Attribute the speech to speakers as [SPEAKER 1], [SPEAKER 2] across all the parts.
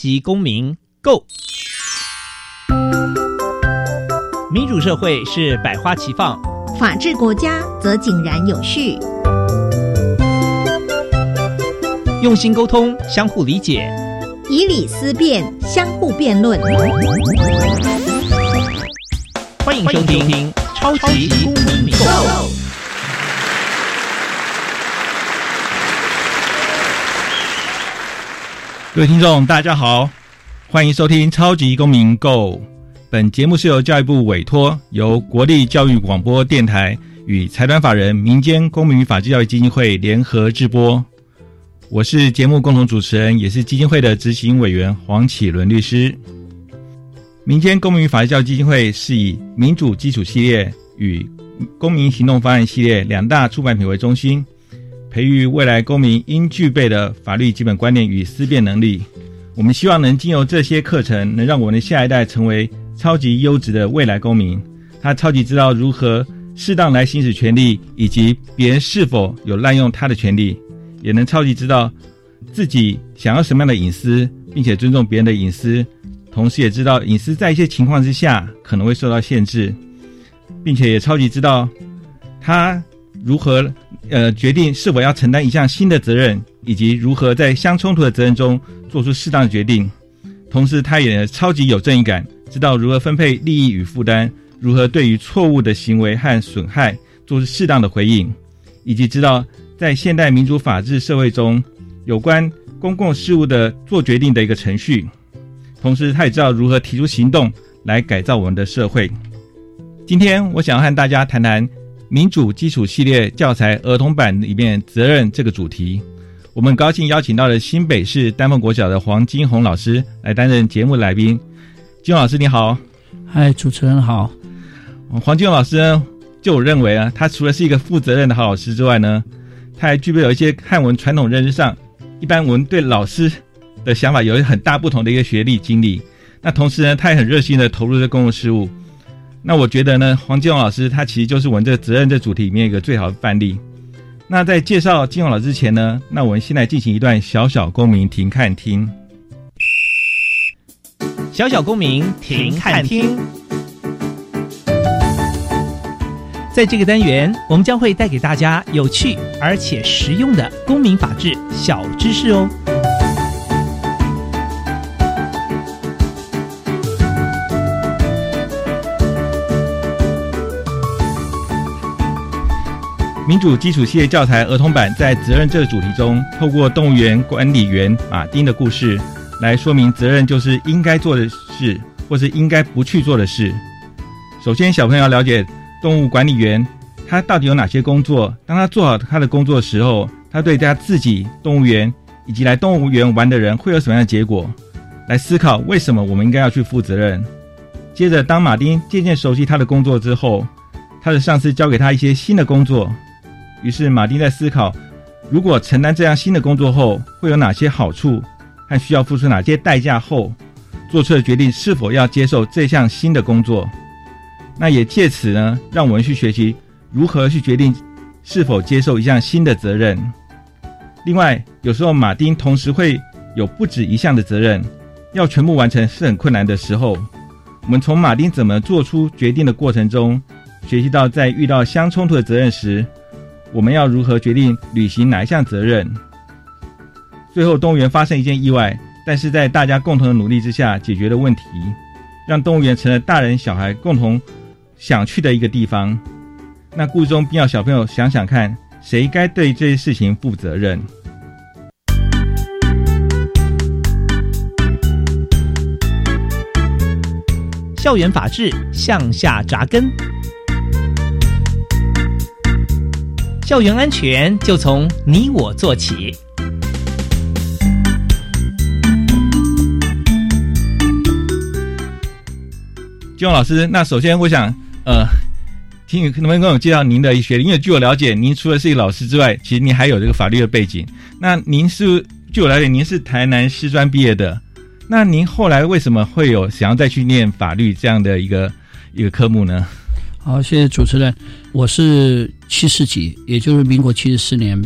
[SPEAKER 1] 级公民 Go。民主社会是百花齐放，
[SPEAKER 2] 法治国家则井然有序。
[SPEAKER 1] 用心沟通，相互理解，
[SPEAKER 2] 以理思辨，相互辩论。
[SPEAKER 1] 欢迎收听《超级公民 Go》。
[SPEAKER 3] 各位听众，大家好，欢迎收听《超级公民 Go》。本节目是由教育部委托，由国立教育广播电台与财团法人民间公民与法治教育基金会联合制播。我是节目共同主持人，也是基金会的执行委员黄启伦律师。民间公民与法治教育基金会是以民主基础系列与公民行动方案系列两大出版品为中心。培育未来公民应具备的法律基本观念与思辨能力。我们希望能经由这些课程，能让我们的下一代成为超级优质的未来公民。他超级知道如何适当来行使权利，以及别人是否有滥用他的权利，也能超级知道自己想要什么样的隐私，并且尊重别人的隐私。同时也知道隐私在一些情况之下可能会受到限制，并且也超级知道他如何。呃，决定是否要承担一项新的责任，以及如何在相冲突的责任中做出适当的决定。同时，他也超级有正义感，知道如何分配利益与负担，如何对于错误的行为和损害做出适当的回应，以及知道在现代民主法治社会中有关公共事务的做决定的一个程序。同时，他也知道如何提出行动来改造我们的社会。今天，我想要和大家谈谈。民主基础系列教材儿童版里面责任这个主题，我们高兴邀请到了新北市丹凤国小的黄金红老师来担任节目来宾。金红老师你好，
[SPEAKER 4] 嗨，主持人好。
[SPEAKER 3] 黄金红老师呢，就我认为啊，他除了是一个负责任的好老师之外呢，他还具备有一些汉文传统认知上，一般我们对老师的想法有很大不同的一个学历经历。那同时呢，他也很热心的投入在公共事务。那我觉得呢，黄金荣老师他其实就是我们这个责任这主题里面一个最好的范例。那在介绍金勇老师之前呢，那我们先来进行一段小小公民停看听。
[SPEAKER 1] 小小公民停看听，在这个单元，我们将会带给大家有趣而且实用的公民法治小知识哦。
[SPEAKER 3] 民主基础系列教材儿童版在责任这个主题中，透过动物园管理员马丁的故事，来说明责任就是应该做的事，或是应该不去做的事。首先，小朋友要了解动物管理员他到底有哪些工作。当他做好他的工作的时候，他对他自己、动物园以及来动物园玩的人会有什么样的结果？来思考为什么我们应该要去负责任。接着，当马丁渐渐熟悉他的工作之后，他的上司交给他一些新的工作。于是，马丁在思考：如果承担这样新的工作后，会有哪些好处，和需要付出哪些代价后，做出的决定是否要接受这项新的工作。那也借此呢，让我们去学习如何去决定是否接受一项新的责任。另外，有时候马丁同时会有不止一项的责任，要全部完成是很困难的时候，我们从马丁怎么做出决定的过程中，学习到在遇到相冲突的责任时。我们要如何决定履行哪一项责任？最后，动物园发生一件意外，但是在大家共同的努力之下解决了问题，让动物园成了大人小孩共同想去的一个地方。那故事中必要小朋友想想看，谁该对这些事情负责任？
[SPEAKER 1] 校园法治向下扎根。校园安全就从你我做起。
[SPEAKER 3] 金勇老师，那首先我想，呃，听能不能跟我介绍您的学历？因为据我了解，您除了是一个老师之外，其实您还有这个法律的背景。那您是据我了解，您是台南师专毕业的。那您后来为什么会有想要再去念法律这样的一个一个科目呢？
[SPEAKER 4] 好，谢谢主持人。我是七四级，也就是民国七十四年，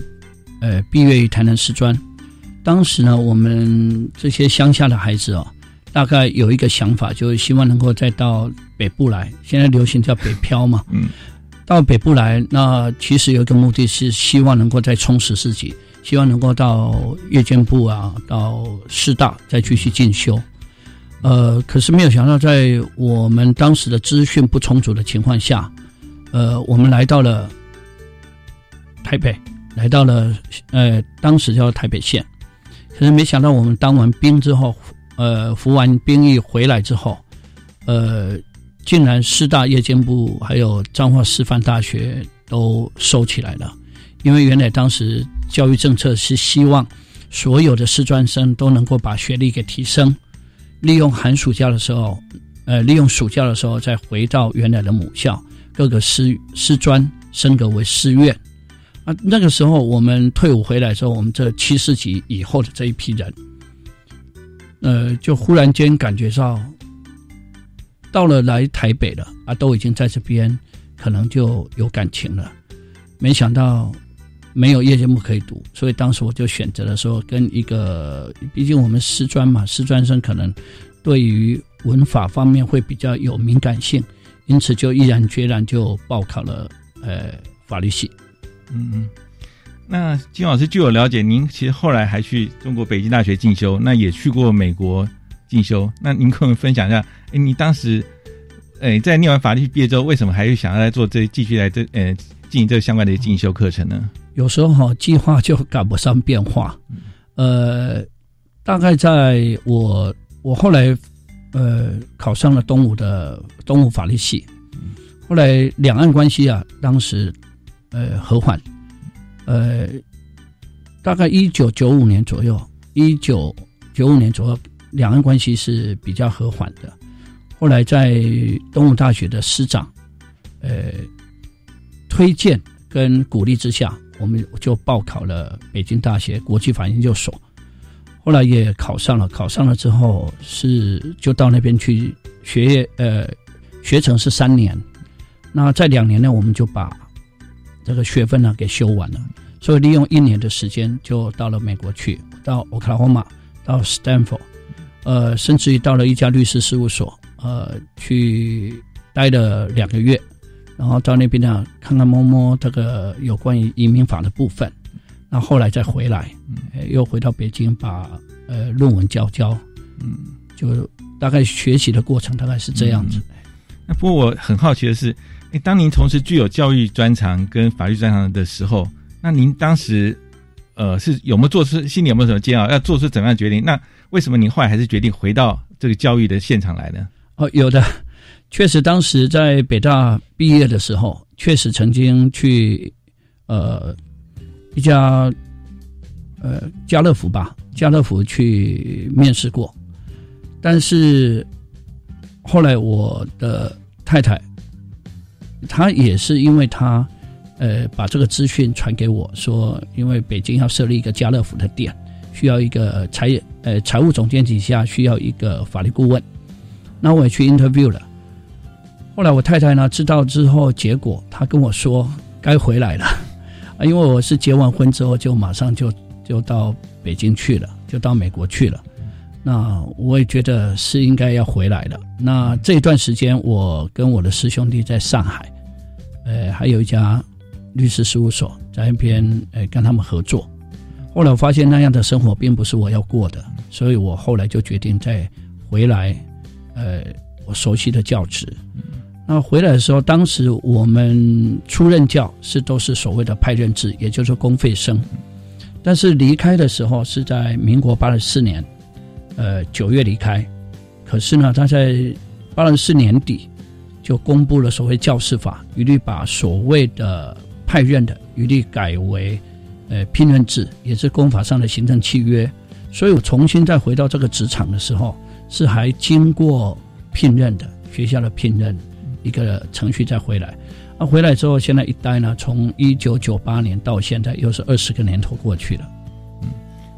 [SPEAKER 4] 呃，毕业于台南师专。当时呢，我们这些乡下的孩子哦，大概有一个想法，就是希望能够再到北部来。现在流行叫北漂嘛，
[SPEAKER 3] 嗯，
[SPEAKER 4] 到北部来，那其实有一个目的是希望能够再充实自己，希望能够到夜间部啊，到师大再继续进修。呃，可是没有想到，在我们当时的资讯不充足的情况下，呃，我们来到了台北，来到了呃，当时叫台北县。可是没想到，我们当完兵之后，呃，服完兵役回来之后，呃，竟然师大夜间部还有彰化师范大学都收起来了，因为原来当时教育政策是希望所有的师专生都能够把学历给提升。利用寒暑假的时候，呃，利用暑假的时候再回到原来的母校，各个师师专升格为师院。啊，那个时候我们退伍回来之后，我们这七四级以后的这一批人，呃，就忽然间感觉到，到了来台北了啊，都已经在这边，可能就有感情了。没想到没有夜间部可以读，所以当时我就选择了说，跟一个，毕竟我们师专嘛，师专生可能对于文法方面会比较有敏感性，因此就毅然决然就报考了呃法律系。
[SPEAKER 3] 嗯嗯，那金老师据我了解，您其实后来还去中国北京大学进修，那也去过美国进修。那您跟我们分享一下，哎，你当时，哎，在念完法律毕业之后，为什么还是想要来做这继续来这呃进行这相关的进修课程呢？
[SPEAKER 4] 有时候哈，计划就赶不上变化。呃，大概在我我后来呃考上了东吴的东吴法律系，后来两岸关系啊，当时。呃，和缓，呃，大概一九九五年左右，一九九五年左右，两岸关系是比较和缓的。后来在东吴大学的师长，呃，推荐跟鼓励之下，我们就报考了北京大学国际法研究所。后来也考上了，考上了之后是就到那边去学业，呃，学成是三年。那在两年呢，我们就把这个学分呢给修完了，所以利用一年的时间就到了美国去，到俄克拉荷马，到 Stanford，呃，甚至于到了一家律师事务所，呃，去待了两个月，然后到那边呢看看摸摸这个有关于移民法的部分，那后来再回来，又回到北京把呃论文交交，嗯，就大概学习的过程大概是这样子。
[SPEAKER 3] 那不过我很好奇的是。当您同时具有教育专长跟法律专长的时候，那您当时，呃，是有没有做出心里有没有什么煎熬，要做出怎么样决定？那为什么您后来还是决定回到这个教育的现场来呢？
[SPEAKER 4] 哦，有的，确实，当时在北大毕业的时候，确实曾经去呃一家呃家乐福吧，家乐福去面试过，但是后来我的太太。他也是因为他，呃，把这个资讯传给我说，因为北京要设立一个家乐福的店，需要一个财呃财务总监底下需要一个法律顾问，那我也去 interview 了。后来我太太呢知道之后，结果她跟我说该回来了，因为我是结完婚之后就马上就就到北京去了，就到美国去了。那我也觉得是应该要回来了。那这段时间，我跟我的师兄弟在上海。呃，还有一家律师事务所在那边，呃，跟他们合作。后来我发现那样的生活并不是我要过的，所以我后来就决定再回来，呃，我熟悉的教职。那回来的时候，当时我们出任教是都是所谓的派任制，也就是公费生。但是离开的时候是在民国八十四年，呃，九月离开。可是呢，他在八十四年底。就公布了所谓教师法，一律把所谓的派任的一律改为，呃聘任制，也是公法上的行政契约。所以我重新再回到这个职场的时候，是还经过聘任的学校的聘任一个程序再回来。啊回来之后，现在一待呢，从一九九八年到现在，又是二十个年头过去了。
[SPEAKER 3] 嗯，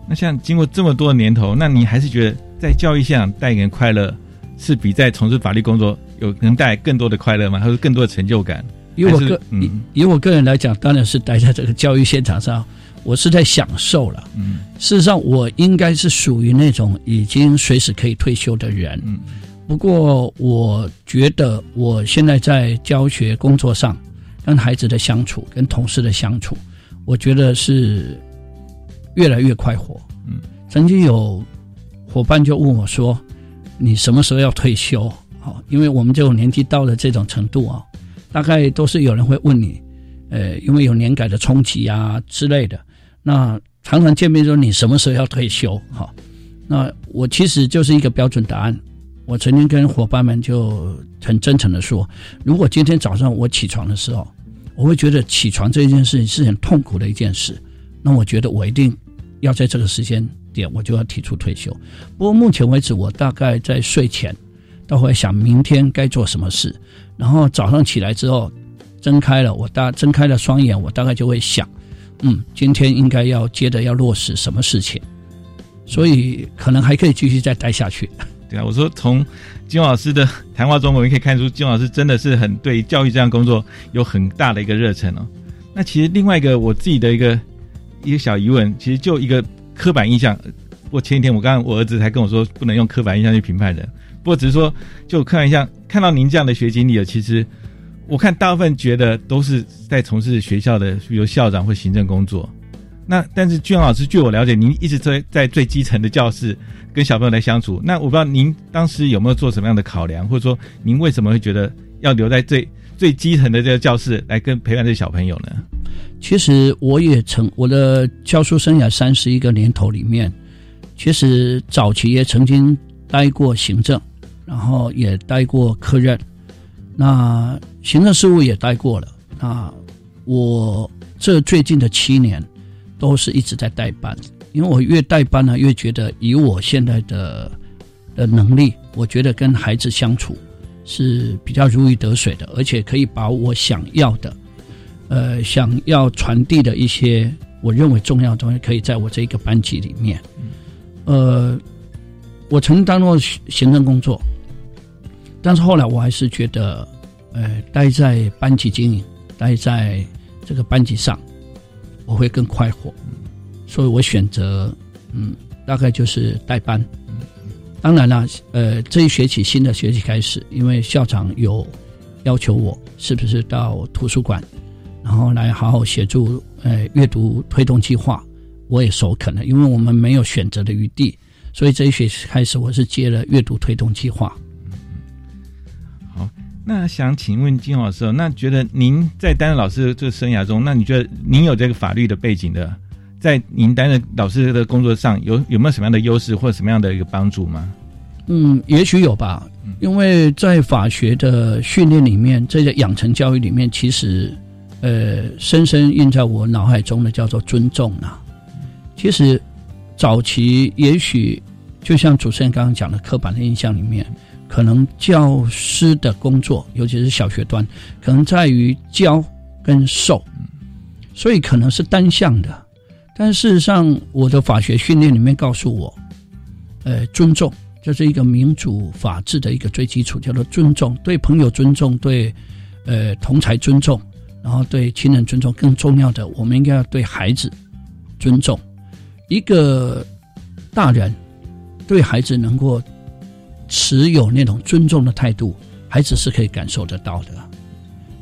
[SPEAKER 3] 那像经过这么多年头，那你还是觉得在教育现场带给人快乐，是比在从事法律工作？有能带来更多的快乐吗？还是更多的成就感？
[SPEAKER 4] 以我个以
[SPEAKER 3] 嗯
[SPEAKER 4] 以我个人来讲，当然是待在这个教育现场上，我是在享受了。
[SPEAKER 3] 嗯
[SPEAKER 4] 事实上，我应该是属于那种已经随时可以退休的人。
[SPEAKER 3] 嗯
[SPEAKER 4] 不过，我觉得我现在在教学工作上，跟孩子的相处，跟同事的相处，我觉得是越来越快活。
[SPEAKER 3] 嗯，
[SPEAKER 4] 曾经有伙伴就问我说：“你什么时候要退休？”好，因为我们这种年纪到了这种程度啊，大概都是有人会问你，呃，因为有年改的冲击啊之类的，那常常见面说你什么时候要退休？哈，那我其实就是一个标准答案。我曾经跟伙伴们就很真诚的说，如果今天早上我起床的时候，我会觉得起床这件事情是很痛苦的一件事，那我觉得我一定要在这个时间点我就要提出退休。不过目前为止，我大概在睡前都会想明天该做什么事，然后早上起来之后睁开了，我大睁开了双眼，我大概就会想，嗯，今天应该要接着要落实什么事情，所以可能还可以继续再待下去。
[SPEAKER 3] 我说从金老师的谈话中，我们可以看出金老师真的是很对教育这样工作有很大的一个热忱哦。那其实另外一个我自己的一个一个小疑问，其实就一个刻板印象。我前几天我刚刚我儿子才跟我说，不能用刻板印象去评判人。不过只是说，就刻板印象，看到您这样的学经历了，其实我看大部分觉得都是在从事学校的，比如校长或行政工作。那但是俊老师，据我了解，您一直在在最基层的教室跟小朋友来相处。那我不知道您当时有没有做什么样的考量，或者说您为什么会觉得要留在最最基层的这个教室来跟陪伴这小朋友呢？
[SPEAKER 4] 其实我也曾我的教书生涯三十一个年头里面，其实早期也曾经待过行政，然后也待过科任，那行政事务也待过了。那我这最近的七年都是一直在代班，因为我越代班呢，越觉得以我现在的的能力，我觉得跟孩子相处是比较如鱼得水的，而且可以把我想要的。呃，想要传递的一些我认为重要的东西，可以在我这一个班级里面。呃，我曾经当过行政工作，但是后来我还是觉得，呃，待在班级经营，待在这个班级上，我会更快活，所以我选择，嗯，大概就是代班。当然了，呃，这一学期新的学期开始，因为校长有要求我，是不是到图书馆。然后来好好协助呃阅读推动计划，我也首肯了，因为我们没有选择的余地，所以这一学期开始我是接了阅读推动计划。
[SPEAKER 3] 好，那想请问金老师哦，那觉得您在担任老师的这个生涯中，那你觉得您有这个法律的背景的，在您担任老师的工作上有有没有什么样的优势或者什么样的一个帮助吗？
[SPEAKER 4] 嗯，也许有吧，因为在法学的训练里面，这个养成教育里面，其实。呃，深深印在我脑海中的叫做尊重啊。其实，早期也许就像主持人刚刚讲的刻板的印象里面，可能教师的工作，尤其是小学端，可能在于教跟授，所以可能是单向的。但事实上，我的法学训练里面告诉我，呃，尊重就是一个民主法治的一个最基础，叫做尊重，对朋友尊重，对呃同才尊重。然后对亲人尊重，更重要的，我们应该要对孩子尊重。一个大人对孩子能够持有那种尊重的态度，孩子是可以感受得到的。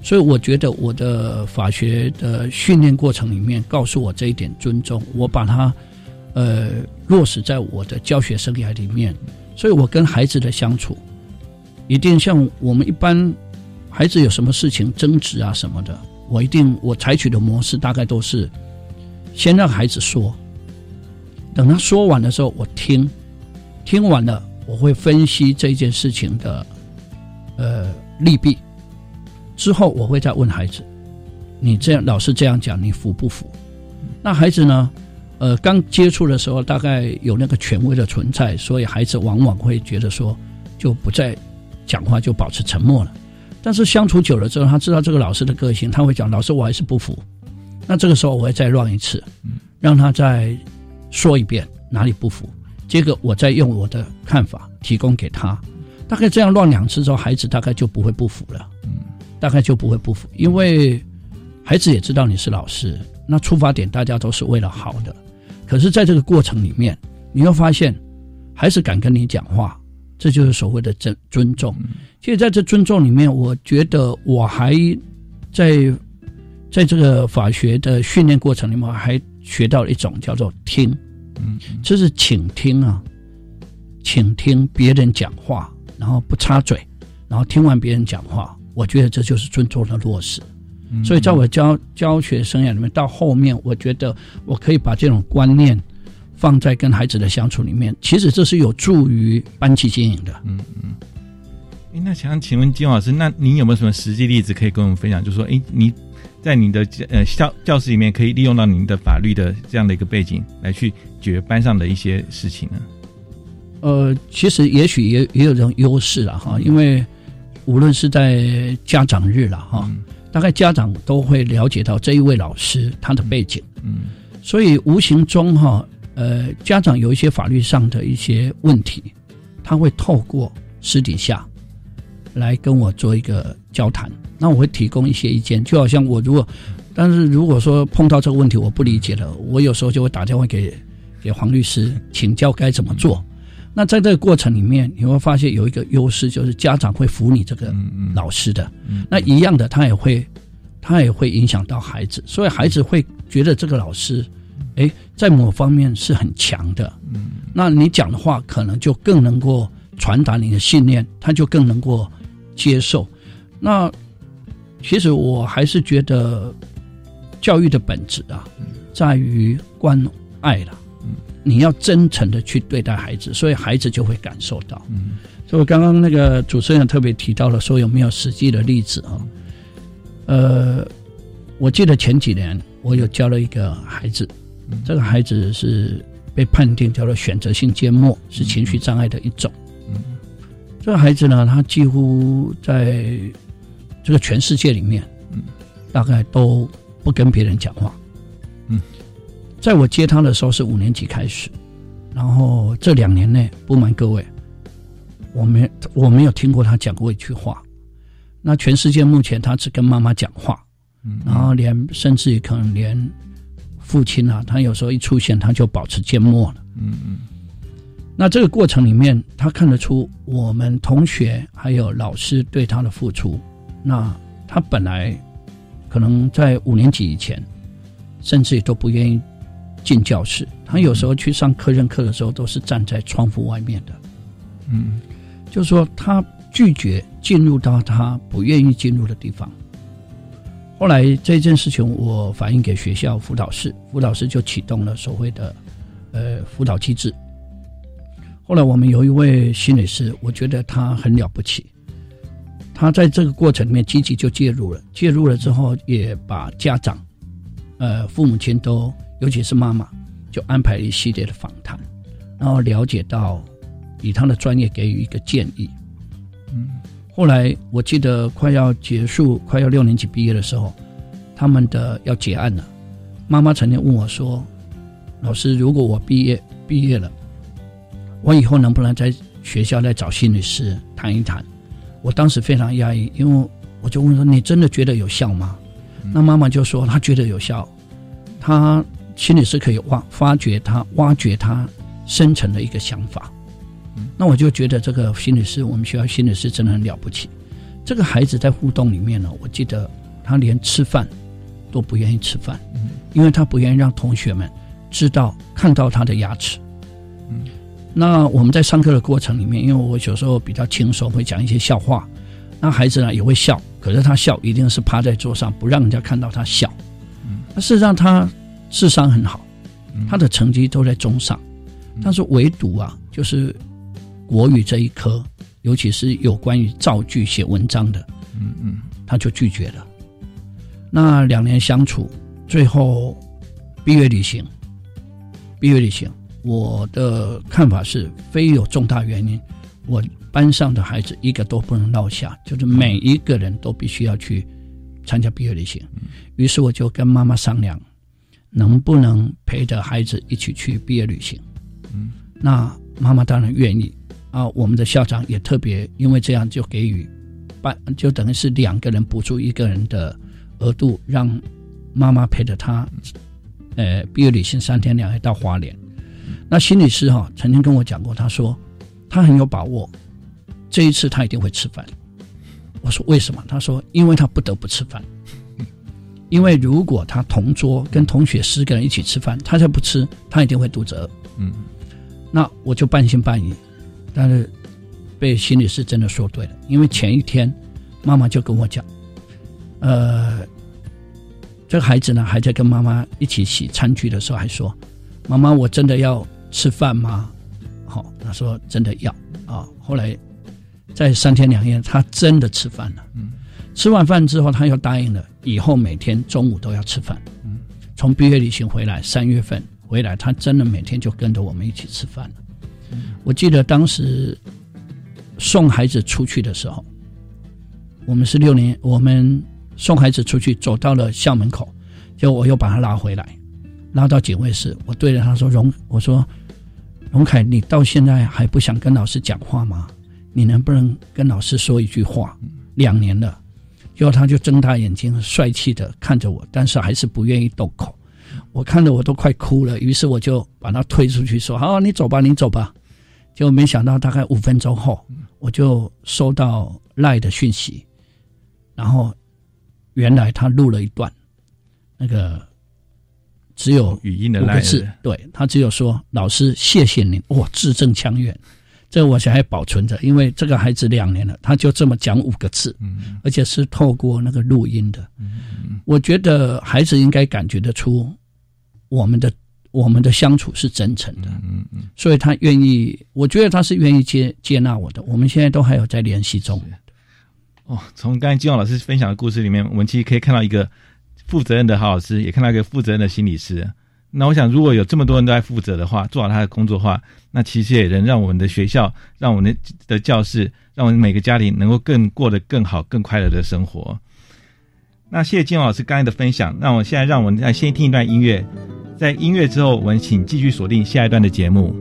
[SPEAKER 4] 所以，我觉得我的法学的训练过程里面，告诉我这一点尊重，我把它呃落实在我的教学生涯里面。所以我跟孩子的相处，一定像我们一般孩子有什么事情争执啊什么的。我一定，我采取的模式大概都是，先让孩子说，等他说完的时候，我听，听完了，我会分析这件事情的，呃利弊，之后我会再问孩子，你这样老师这样讲，你服不服？那孩子呢？呃，刚接触的时候，大概有那个权威的存在，所以孩子往往会觉得说，就不再讲话，就保持沉默了。但是相处久了之后，他知道这个老师的个性，他会讲：“老师，我还是不服。”那这个时候我会再乱一次，让他再说一遍哪里不服，接着我再用我的看法提供给他。大概这样乱两次之后，孩子大概就不会不服了。嗯大概就不会不服，因为孩子也知道你是老师，那出发点大家都是为了好的。可是，在这个过程里面，你会发现，孩子敢跟你讲话，这就是所谓的尊尊重。其实，在这尊重里面，我觉得我还在在这个法学的训练过程里面，还学到了一种叫做听，嗯，这是倾听啊，倾听别人讲话，然后不插嘴，然后听完别人讲话，我觉得这就是尊重的落实。所以，在我教教学生涯里面，到后面，我觉得我可以把这种观念放在跟孩子的相处里面。其实这是有助于班级经营的。嗯嗯。
[SPEAKER 3] 哎，那想请问金老师，那您有没有什么实际例子可以跟我们分享？就是说，哎，你在你的呃教教室里面，可以利用到您的法律的这样的一个背景，来去解决班上的一些事情呢？
[SPEAKER 4] 呃，其实也许也也有这种优势了哈，因为无论是在家长日了哈。大概家长都会了解到这一位老师他的背景，嗯，所以无形中哈，呃，家长有一些法律上的一些问题，他会透过私底下来跟我做一个交谈，那我会提供一些意见，就好像我如果，但是如果说碰到这个问题我不理解了，我有时候就会打电话给给黄律师请教该怎么做。那在这个过程里面，你会发现有一个优势，就是家长会服你这个老师的。那一样的，他也会，他也会影响到孩子，所以孩子会觉得这个老师，哎，在某方面是很强的。那你讲的话，可能就更能够传达你的信念，他就更能够接受。那其实我还是觉得，教育的本质啊，在于关爱了。你要真诚的去对待孩子，所以孩子就会感受到。嗯，所以我刚刚那个主持人特别提到了，说有没有实际的例子啊？呃，我记得前几年我有教了一个孩子，这个孩子是被判定叫做选择性缄默，是情绪障碍的一种。嗯，这个孩子呢，他几乎在这个全世界里面，嗯，大概都不跟别人讲话。嗯在我接他的时候是五年级开始，然后这两年内，不瞒各位，我没我没有听过他讲过一句话。那全世界目前他只跟妈妈讲话，嗯然后连甚至于可能连父亲啊，他有时候一出现他就保持缄默了。嗯嗯。那这个过程里面，他看得出我们同学还有老师对他的付出。那他本来可能在五年级以前，甚至于都不愿意。进教室，他有时候去上课任课的时候，都是站在窗户外面的。嗯，就是说他拒绝进入到他不愿意进入的地方。后来这件事情我反映给学校辅导室，辅导室就启动了所谓的呃辅导机制。后来我们有一位心理师，我觉得他很了不起，他在这个过程里面积极就介入了，介入了之后也把家长、呃父母亲都。尤其是妈妈，就安排了一系列的访谈，然后了解到，以他的专业给予一个建议。嗯，后来我记得快要结束，快要六年级毕业的时候，他们的要结案了。妈妈曾经问我说：“老师，如果我毕业毕业了，我以后能不能在学校再找心理师谈一谈？”我当时非常压抑，因为我就问说：“你真的觉得有效吗？”那妈妈就说：“她觉得有效。”她。心理师可以挖发掘她，挖掘她深层的一个想法。那我就觉得这个心理师，我们学校心理师真的很了不起。这个孩子在互动里面呢，我记得他连吃饭都不愿意吃饭，因为他不愿意让同学们知道看到他的牙齿。那我们在上课的过程里面，因为我有时候比较轻松，会讲一些笑话，那孩子呢也会笑，可是他笑一定是趴在桌上，不让人家看到他笑。那事实上他。智商很好，他的成绩都在中上，但是唯独啊，就是国语这一科，尤其是有关于造句、写文章的，嗯嗯，他就拒绝了。那两年相处，最后毕业旅行，毕业旅行，我的看法是非有重大原因，我班上的孩子一个都不能落下，就是每一个人都必须要去参加毕业旅行。于是我就跟妈妈商量。能不能陪着孩子一起去毕业旅行？嗯，那妈妈当然愿意啊。我们的校长也特别因为这样就给予半，就等于是两个人补助一个人的额度，让妈妈陪着他，呃，毕业旅行三天两夜到华联。那心理师哈曾经跟我讲过，他说他很有把握，这一次他一定会吃饭。我说为什么？他说因为他不得不吃饭，因为如果他同桌跟同学十个人一起吃饭，他再不吃，他一定会肚子饿。
[SPEAKER 3] 嗯，
[SPEAKER 4] 那我就半信半疑，但是被心理师真的说对了，因为前一天妈妈就跟我讲，呃，这个孩子呢还在跟妈妈一起洗餐具的时候还说，妈妈我真的要吃饭吗？好、他说真的要啊。后来在三天两夜，他真的吃饭了。
[SPEAKER 3] 嗯，
[SPEAKER 4] 吃完饭之后，他又答应了，以后每天中午都要吃饭。
[SPEAKER 3] 嗯，
[SPEAKER 4] 从毕业旅行回来，三月份回来，他真的每天就跟着我们一起吃饭了。我记得当时送孩子出去的时候，我们是六年，我们送孩子出去，走到了校门口，就我又把他拉回来，拉到警卫室，我对着他说：“荣，我说荣凯，你到现在还不想跟老师讲话吗？你能不能跟老师说一句话？两年了。”结果他就睁大眼睛，帅气的看着我，但是还是不愿意动口。我看着我都快哭了，于是我就把他推出去，说：“好，你走吧，你走吧。”结果没想到，大概五分钟后，我就收到赖的讯息，然后原来他录了一段，那个只有
[SPEAKER 3] 语音的
[SPEAKER 4] 五个字，对他只有说：“老师，谢谢您。”哇，字正腔圆，这我想还保存着，因为这个孩子两年了，他就这么讲五个字，
[SPEAKER 3] 嗯
[SPEAKER 4] 而且是透过那个录音的。
[SPEAKER 3] 嗯
[SPEAKER 4] 我觉得孩子应该感觉得出我们的我们的相处是真诚的，
[SPEAKER 3] 嗯嗯，
[SPEAKER 4] 所以他愿意，我觉得他是愿意接接纳我的。我们现在都还有在联系中。
[SPEAKER 3] 哦，从刚才金勇老师分享的故事里面，我们其实可以看到一个负责任的好老师，也看到一个负责任的心理师。那我想，如果有这么多人都在负责的话，做好他的工作的话，那其实也能让我们的学校、让我们的教室、让我们每个家庭能够更过得更好、更快乐的生活。那谢谢金老师刚才的分享。那我现在让我们再先听一段音乐，在音乐之后，我们请继续锁定下一段的节目。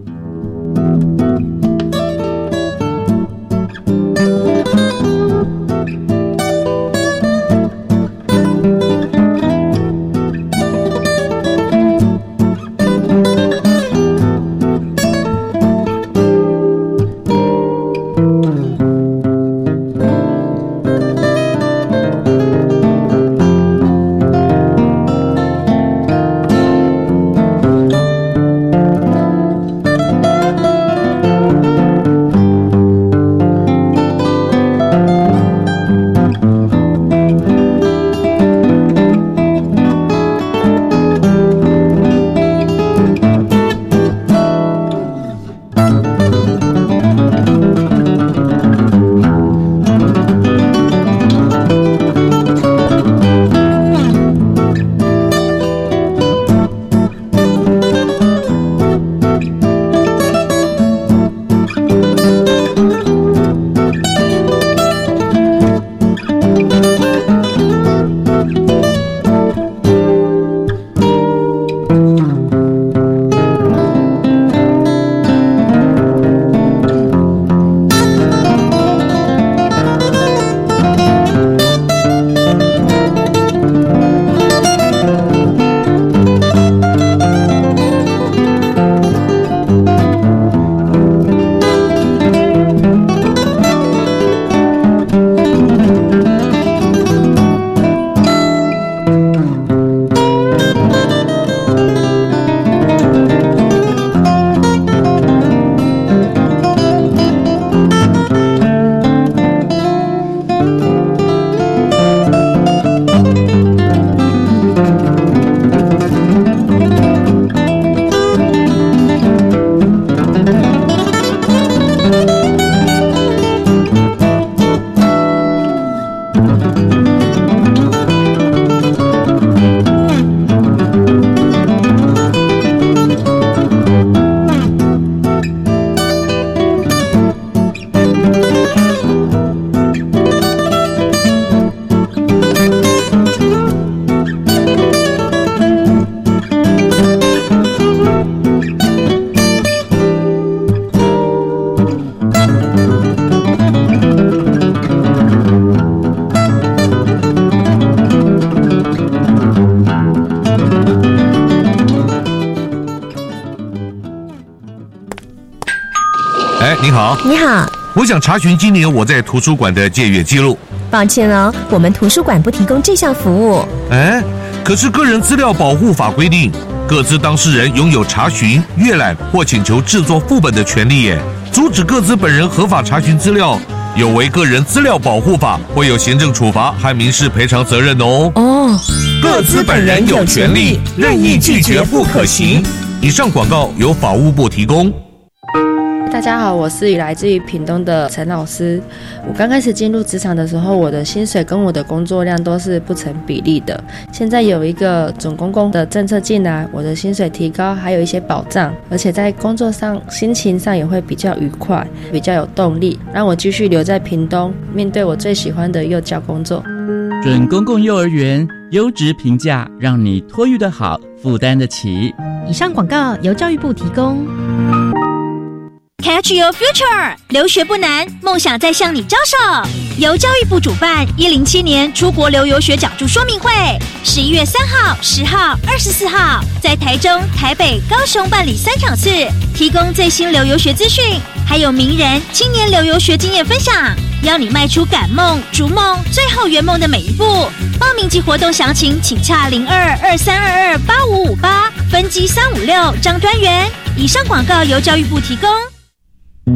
[SPEAKER 5] 你好，
[SPEAKER 6] 我想查询今年我在图书馆的借阅记录。
[SPEAKER 5] 抱歉哦，我们图书馆不提供这项服务。
[SPEAKER 6] 哎，可是个人资料保护法规定，各自当事人拥有查询、阅览或请求制作副本的权利耶。阻止各自本人合法查询资料，有违个人资料保护法，会有行政处罚和民事赔偿责任哦。
[SPEAKER 5] 哦，
[SPEAKER 6] 各自本人有权利任意拒绝不可行。以上广告由法务部提供。
[SPEAKER 7] 大家好，我是来自于屏东的陈老师。我刚开始进入职场的时候，我的薪水跟我的工作量都是不成比例的。现在有一个总公共的政策进来，我的薪水提高，还有一些保障，而且在工作上、心情上也会比较愉快，比较有动力，让我继续留在屏东，面对我最喜欢的幼教工作。
[SPEAKER 8] 准公共幼儿园优质评价，让你托育的好，负担得起。
[SPEAKER 2] 以上广告由教育部提供。
[SPEAKER 9] Catch your future，留学不难，梦想在向你招手。由教育部主办，一零七年出国留游学讲助说明会，十一月三号、十号、二十四号，在台中、台北、高雄办理三场次，提供最新留游学资讯，还有名人、青年留游学经验分享，邀你迈出赶梦、逐梦、最后圆梦的每一步。报名及活动详情，请洽零二二三二二八五五八分机三五六张专员。以上广告由教育部提供。
[SPEAKER 10] 我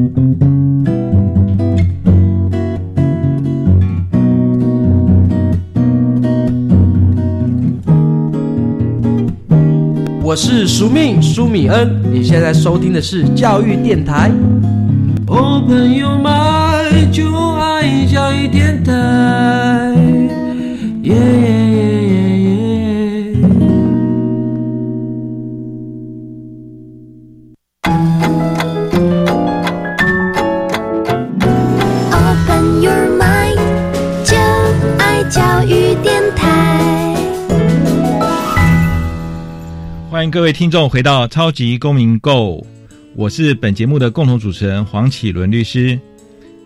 [SPEAKER 10] 是苏命苏米恩，你现在收听的是教育电台。Open your mind，就爱教育电台。耶耶
[SPEAKER 3] 各位听众回到《超级公民购》，我是本节目的共同主持人黄启伦律师。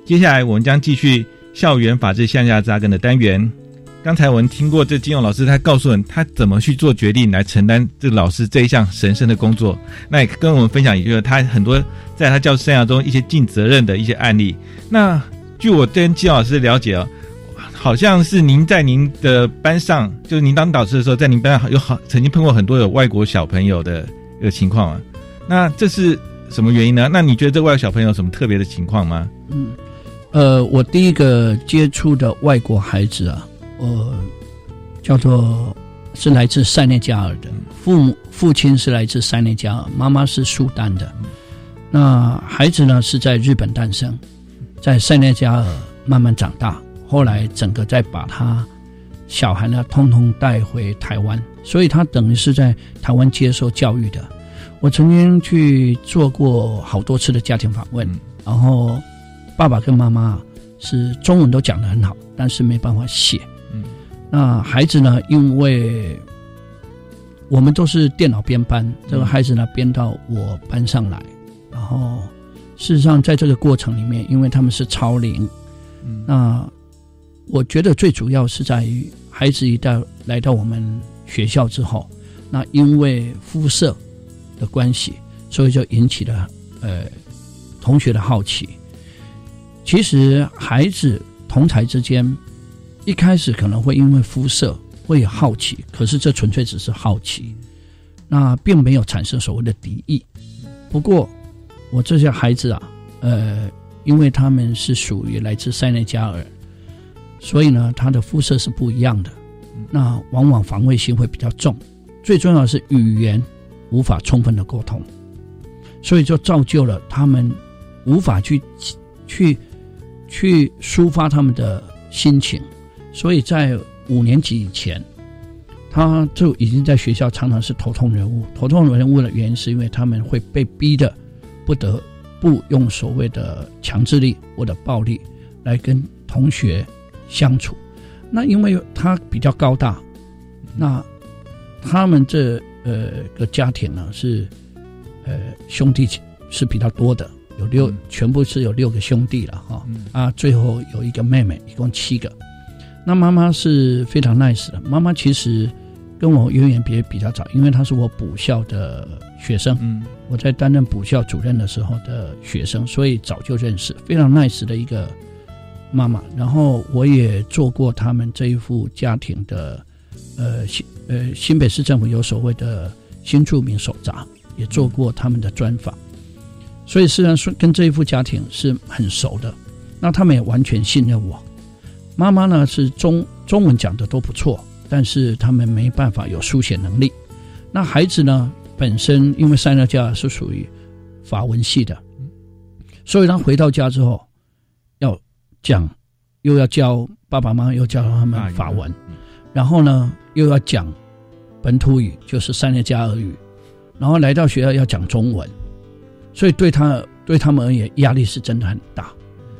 [SPEAKER 3] 接下来我们将继续校园法治向下扎根的单元。刚才我们听过这金勇老师，他告诉我们他怎么去做决定来承担这老师这一项神圣的工作。那也跟我们分享，也就是他很多在他教师生涯中一些尽责任的一些案例。那据我跟金勇老师了解哦，好像是您在您的班上，就是您当导师的时候，在您班上有好曾经碰过很多有外国小朋友的一个情况啊。那这是什么原因呢？那你觉得这外国小朋友有什么特别的情况吗？
[SPEAKER 4] 嗯，呃，我第一个接触的外国孩子啊，呃，叫做是来自塞内加尔的，父母父亲是来自塞内加尔，妈妈是苏丹的。那孩子呢是在日本诞生，在塞内加尔慢慢长大，后来整个再把他小孩呢通通带回台湾，所以他等于是在台湾接受教育的。我曾经去做过好多次的家庭访问，然后爸爸跟妈妈是中文都讲得很好，但是没办法写。
[SPEAKER 3] 嗯，
[SPEAKER 4] 那孩子呢，因为我们都是电脑编班，这个孩子呢编到我班上来，然后事实上在这个过程里面，因为他们是超龄，
[SPEAKER 3] 嗯
[SPEAKER 4] 那我觉得最主要是在于孩子一旦来到我们学校之后，那因为肤色的关系，所以就引起了呃同学的好奇。其实孩子同才之间一开始可能会因为肤色会有好奇，可是这纯粹只是好奇，那并没有产生所谓的敌意。不过我这些孩子啊，呃，因为他们是属于来自塞内加尔，所以呢，他的肤色是不一样的，那往往防卫心会比较重。最重要的是语言无法充分的沟通，所以就造就了他们无法去去去抒发他们的心情，所以在五年级以前，他就已经在学校常常是头痛人物。头痛人物的原因是因为他们会被逼的不得不用所谓的强制力或者暴力来跟同学相处。那因为他比较高大，那他们这呃个家庭呢是呃兄弟是比较多的，有六、全部是有六个兄弟了哈、啊，最后有一个妹妹，一共七个。那妈妈是非常 nice 的，妈妈其实跟我渊源比比较早，因为她是我补校的学生，
[SPEAKER 3] 嗯，
[SPEAKER 4] 我在担任补校主任的时候的学生，所以早就认识，非常 nice 的一个妈妈。然后我也做过他们这一户家庭的，呃新呃新北市政府有所谓的新住民手札，也做过他们的专访，所以虽然说跟这一户家庭是很熟的，那他们也完全信任我。妈妈呢是中中文讲的都不错，但是他们没办法有书写能力。那孩子呢本身因为塞纳加是属于法文系的，所以他回到家之后讲，又要教爸爸妈妈又教他们法文，然后呢又要讲本土语，就是塞内加尔语，然后来到学校要讲中文，所以对他对他们而言压力是真的很大。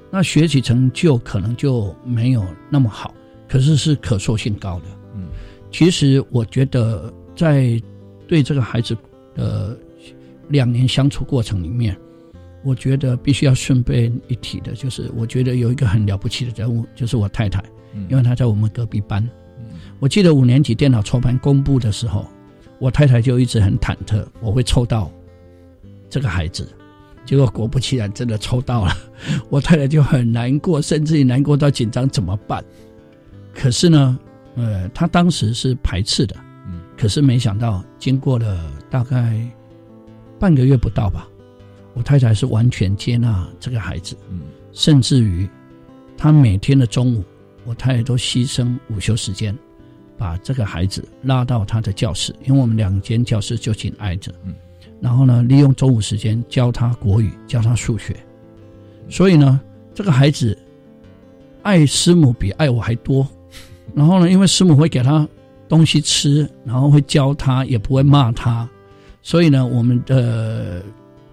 [SPEAKER 4] 那学习成就可能就没有那么好，可是是可塑性高的。
[SPEAKER 3] 嗯，
[SPEAKER 4] 其实我觉得在对这个孩子的两年相处过程里面，我觉得必须要顺便一提的，就是我觉得有一个很了不起的人物，就是我太太，因为她在我们隔壁班。我记得五年级电脑抽班公布的时候，我太太就一直很忐忑，我会抽到这个孩子。结果果不其然，真的抽到了，我太太就很难过，甚至于难过到紧张，怎么办？可是呢，呃，她当时是排斥的，
[SPEAKER 3] 嗯，
[SPEAKER 4] 可是没想到，经过了大概半个月不到吧，我太太是完全接纳这个孩子，
[SPEAKER 3] 嗯，
[SPEAKER 4] 甚至于她每天的中午，我太太都牺牲午休时间，把这个孩子拉到她的教室，因为我们两间教室就紧挨着，
[SPEAKER 3] 嗯。
[SPEAKER 4] 然后呢，利用中午时间教他国语，教他数学。所以呢，这个孩子爱师母比爱我还多。然后呢，因为师母会给他东西吃，然后会教他，也不会骂他。所以呢，我们的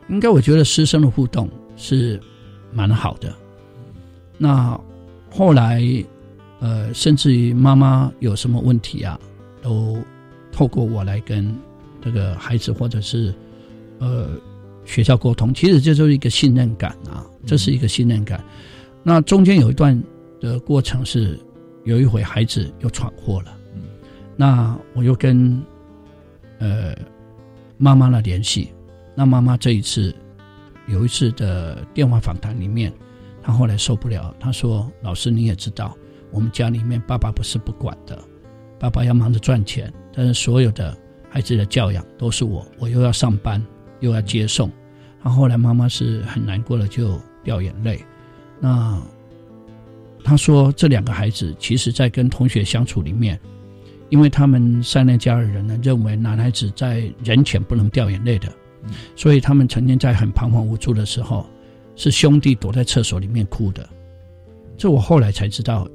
[SPEAKER 4] 应该我觉得师生的互动是蛮好的。那后来，呃，甚至于妈妈有什么问题啊，都透过我来跟这个孩子或者是。呃，学校沟通，其实这就是一个信任感啊，这是一个信任感。那中间有一段的过程是，有一回孩子又闯祸了，那我又跟呃妈妈呢联系，那妈妈这一次有一次的电话访谈里面，她后来受不了，她说：“老师你也知道，我们家里面爸爸不是不管的，爸爸要忙着赚钱，但是所有的孩子的教养都是我，我又要上班。”又要接送，然后来妈妈是很难过了，就掉眼泪。那他说，这两个孩子其实在跟同学相处里面，因为他们三内家的人呢认为男孩子在人前不能掉眼泪的，所以他们曾经在很彷徨无助的时候，是兄弟躲在厕所里面哭的。这我后来才知道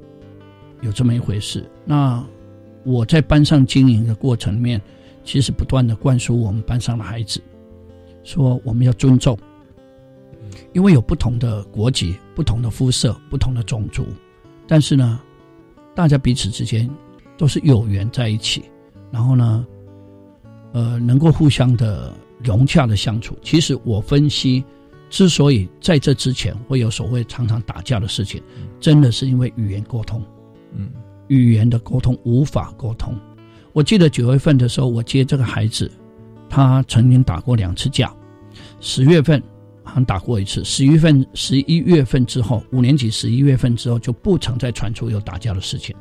[SPEAKER 4] 有这么一回事。那我在班上经营的过程里面，其实不断的灌输我们班上的孩子。说我们要尊重，因为有不同的国籍、不同的肤色、不同的种族，但是呢，大家彼此之间都是有缘在一起，然后呢，呃，能够互相的融洽的相处。其实我分析，之所以在这之前会有所谓常常打架的事情，真的是因为语言沟通，
[SPEAKER 3] 嗯，
[SPEAKER 4] 语言的沟通无法沟通。我记得九月份的时候，我接这个孩子。他曾经打过两次架，十月份好像打过一次，十一月份十一月份之后，五年级十一月份之后就不曾再传出有打架的事情。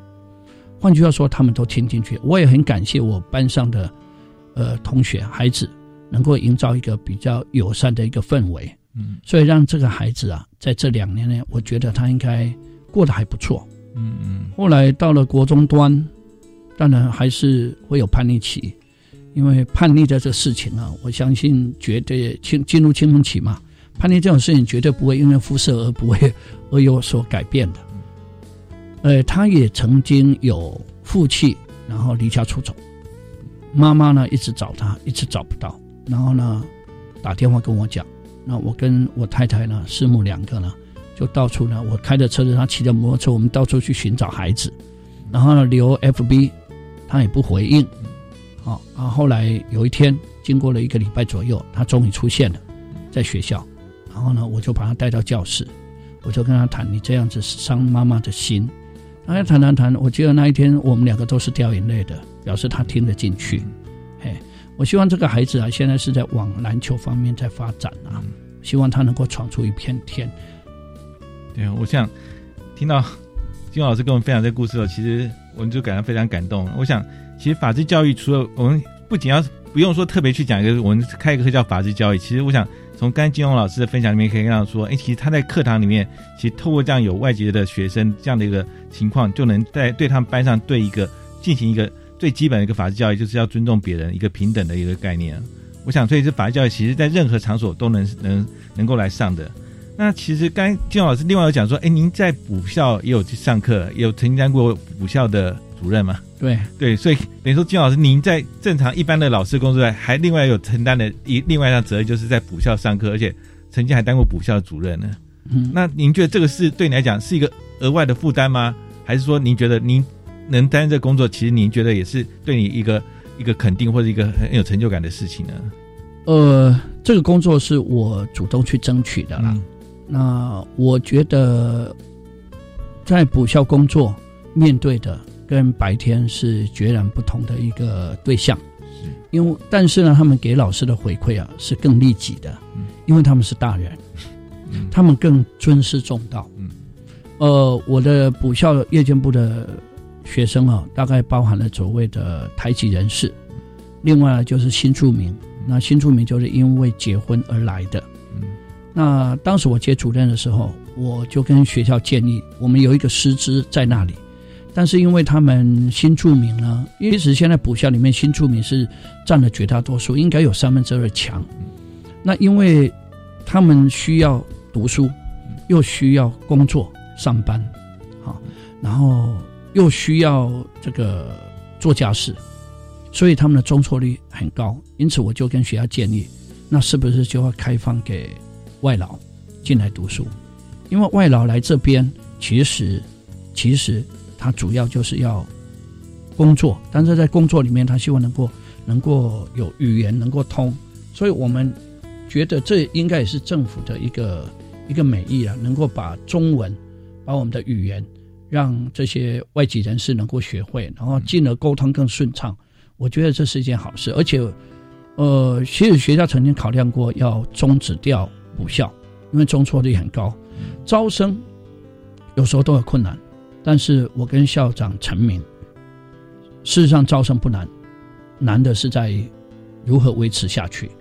[SPEAKER 4] 换句话说，他们都听进去。我也很感谢我班上的呃同学孩子，能够营造一个比较友善的一个氛围。
[SPEAKER 3] 嗯，
[SPEAKER 4] 所以让这个孩子啊，在这两年呢，我觉得他应该过得还不错。
[SPEAKER 3] 嗯嗯。
[SPEAKER 4] 后来到了国中端，当然还是会有叛逆期。因为叛逆的这事情啊，我相信绝对青进入青春期嘛，叛逆这种事情绝对不会因为肤色而不会而有所改变的。呃，他也曾经有负气，然后离家出走，妈妈呢一直找他，一直找不到，然后呢打电话跟我讲，那我跟我太太呢师母两个呢就到处呢，我开着车子，他骑着摩托车，我们到处去寻找孩子，然后呢留 FB，他也不回应。好，然后后来有一天，经过了一个礼拜左右，他终于出现了，在学校。然后呢，我就把他带到教室，我就跟他谈：“你这样子伤妈妈的心，大家谈谈谈，我记得那一天我们两个都是掉眼泪的，表示他听得进去。嘿，我希望这个孩子啊，现在是在往篮球方面在发展啊，希望他能够闯出一片天。
[SPEAKER 3] 对啊，我想听到金老师跟我们分享这个故事后，其实我们就感到非常感动。我想，其实法治教育除了我们不仅要不用说特别去讲一个，我们开一个课叫法治教育。其实我想从刚才金荣老师的分享里面可以看到说，哎，其实他在课堂里面，其实透过这样有外籍的学生这样的一个情况，就能在对他们班上对一个进行一个最基本的一个法治教育，就是要尊重别人，一个平等的一个概念。我想，所以这法治教育其实在任何场所都能能能够来上的。那其实刚金老师另外有讲说，哎，您在补校也有去上课，也有曾经当过补校的主任吗？
[SPEAKER 4] 对
[SPEAKER 3] 对，所以等于说金老师您在正常一般的老师工作外，还另外有承担的一另外一项责任，就是在补校上课，而且曾经还当过补校主任呢。
[SPEAKER 4] 嗯，
[SPEAKER 3] 那您觉得这个是对你来讲是一个额外的负担吗？还是说您觉得您能担任这工作，其实您觉得也是对你一个一个肯定或者一个很有成就感的事情呢？
[SPEAKER 4] 呃，这个工作是我主动去争取的啦。那我觉得，在补校工作面对的跟白天是截然不同的一个对象，因为但是呢，他们给老师的回馈啊是更利己的，因为他们是大人，他们更尊师重道。呃，我的补校夜间部的学生啊，大概包含了所谓的台籍人士，另外就是新住民，那新住民就是因为结婚而来的。那当时我接主任的时候，我就跟学校建议，我们有一个师资在那里，但是因为他们新住民呢，因为其实现在补校里面新住民是占了绝大多数，应该有三分之二强。那因为他们需要读书，又需要工作上班，好，然后又需要这个做家事，所以他们的中辍率很高。因此，我就跟学校建议，那是不是就要开放给？外劳进来读书，因为外劳来这边，其实其实他主要就是要工作，但是在工作里面，他希望能够能够有语言能够通，所以我们觉得这应该也是政府的一个一个美意啊，能够把中文，把我们的语言，让这些外籍人士能够学会，然后进而沟通更顺畅。我觉得这是一件好事，而且呃，其实学校曾经考量过要终止掉。补校，因为中辍率很高，招生有时候都有困难。但是我跟校长陈明，事实上招生不难，难的是在如何维持下去。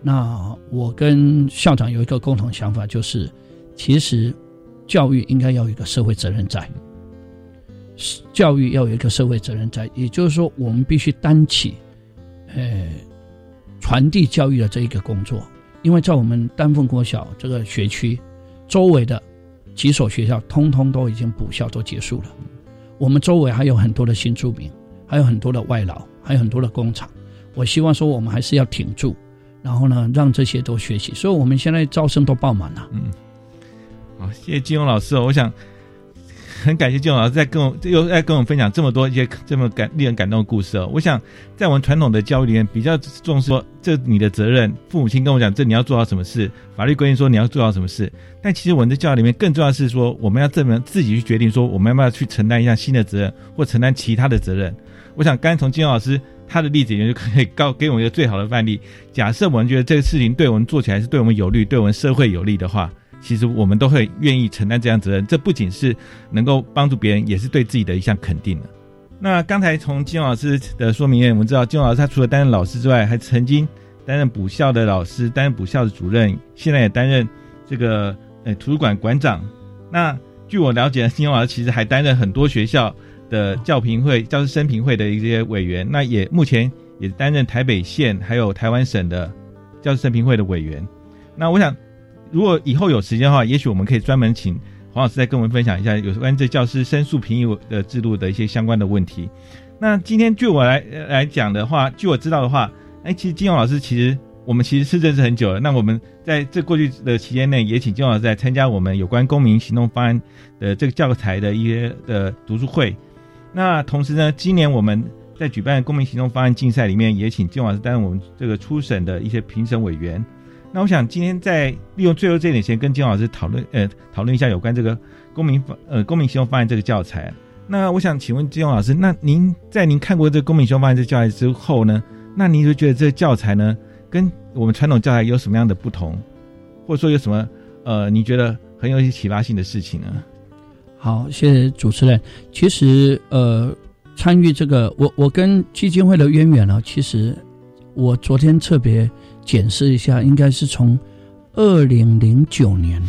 [SPEAKER 4] 那我跟校长有一个共同想法，就是其实教育应该要有一个社会责任在，教育要有一个社会责任在，也就是说，我们必须担起呃传递教育的这一个工作。因为在我们丹凤国小这个学区周围的几所学校，通通都已经补校都结束了。我们周围还有很多的新住民，还有很多的外劳，还有很多的工厂。我希望说，我们还是要挺住，然后呢，让这些都学习。所以，我们现在招生都爆满了。
[SPEAKER 3] 嗯，谢谢金庸老师哦。我想。很感谢金老师在跟我又在跟我们分享这么多一些这么感令人感动的故事哦。我想在我们传统的教育里面比较重视说这你的责任，父母亲跟我讲这你要做到什么事，法律规定说你要做到什么事。但其实我们的教育里面更重要是说我们要证明自己去决定说我们要不要去承担一项新的责任或承担其他的责任。我想刚才从金老师他的例子里面就可以告给我们一个最好的范例。假设我们觉得这个事情对我们做起来是对我们有利，对我们社会有利的话。其实我们都会愿意承担这样责任，这不仅是能够帮助别人，也是对自己的一项肯定的。那刚才从金老师的说明，我们知道金老师他除了担任老师之外，还曾经担任补校的老师，担任补校的主任，现在也担任这个呃图书馆馆长。那据我了解，金老师其实还担任很多学校的教评会、教师生评会的一些委员。那也目前也担任台北县还有台湾省的教师生评会的委员。那我想。如果以后有时间的话，也许我们可以专门请黄老师再跟我们分享一下有关这教师申诉评议的制度的一些相关的问题。那今天据我来来讲的话，据我知道的话，哎，其实金勇老师其实我们其实是认识很久了。那我们在这过去的期间内，也请金勇老师来参加我们有关公民行动方案的这个教材的一些的读书会。那同时呢，今年我们在举办公民行动方案竞赛里面，也请金勇老师担任我们这个初审的一些评审委员。那我想今天在利用最后这点，先跟金老师讨论，呃，讨论一下有关这个公民法，呃，公民行动方案这个教材。那我想请问金老师，那您在您看过这个公民修法这教材之后呢，那您就觉得这个教材呢，跟我们传统教材有什么样的不同，或者说有什么呃，你觉得很有一些启发性的事情呢？
[SPEAKER 4] 好，谢谢主持人。其实呃，参与这个，我我跟基金会的渊源呢，其实我昨天特别检视一下，应该是从二零零九年，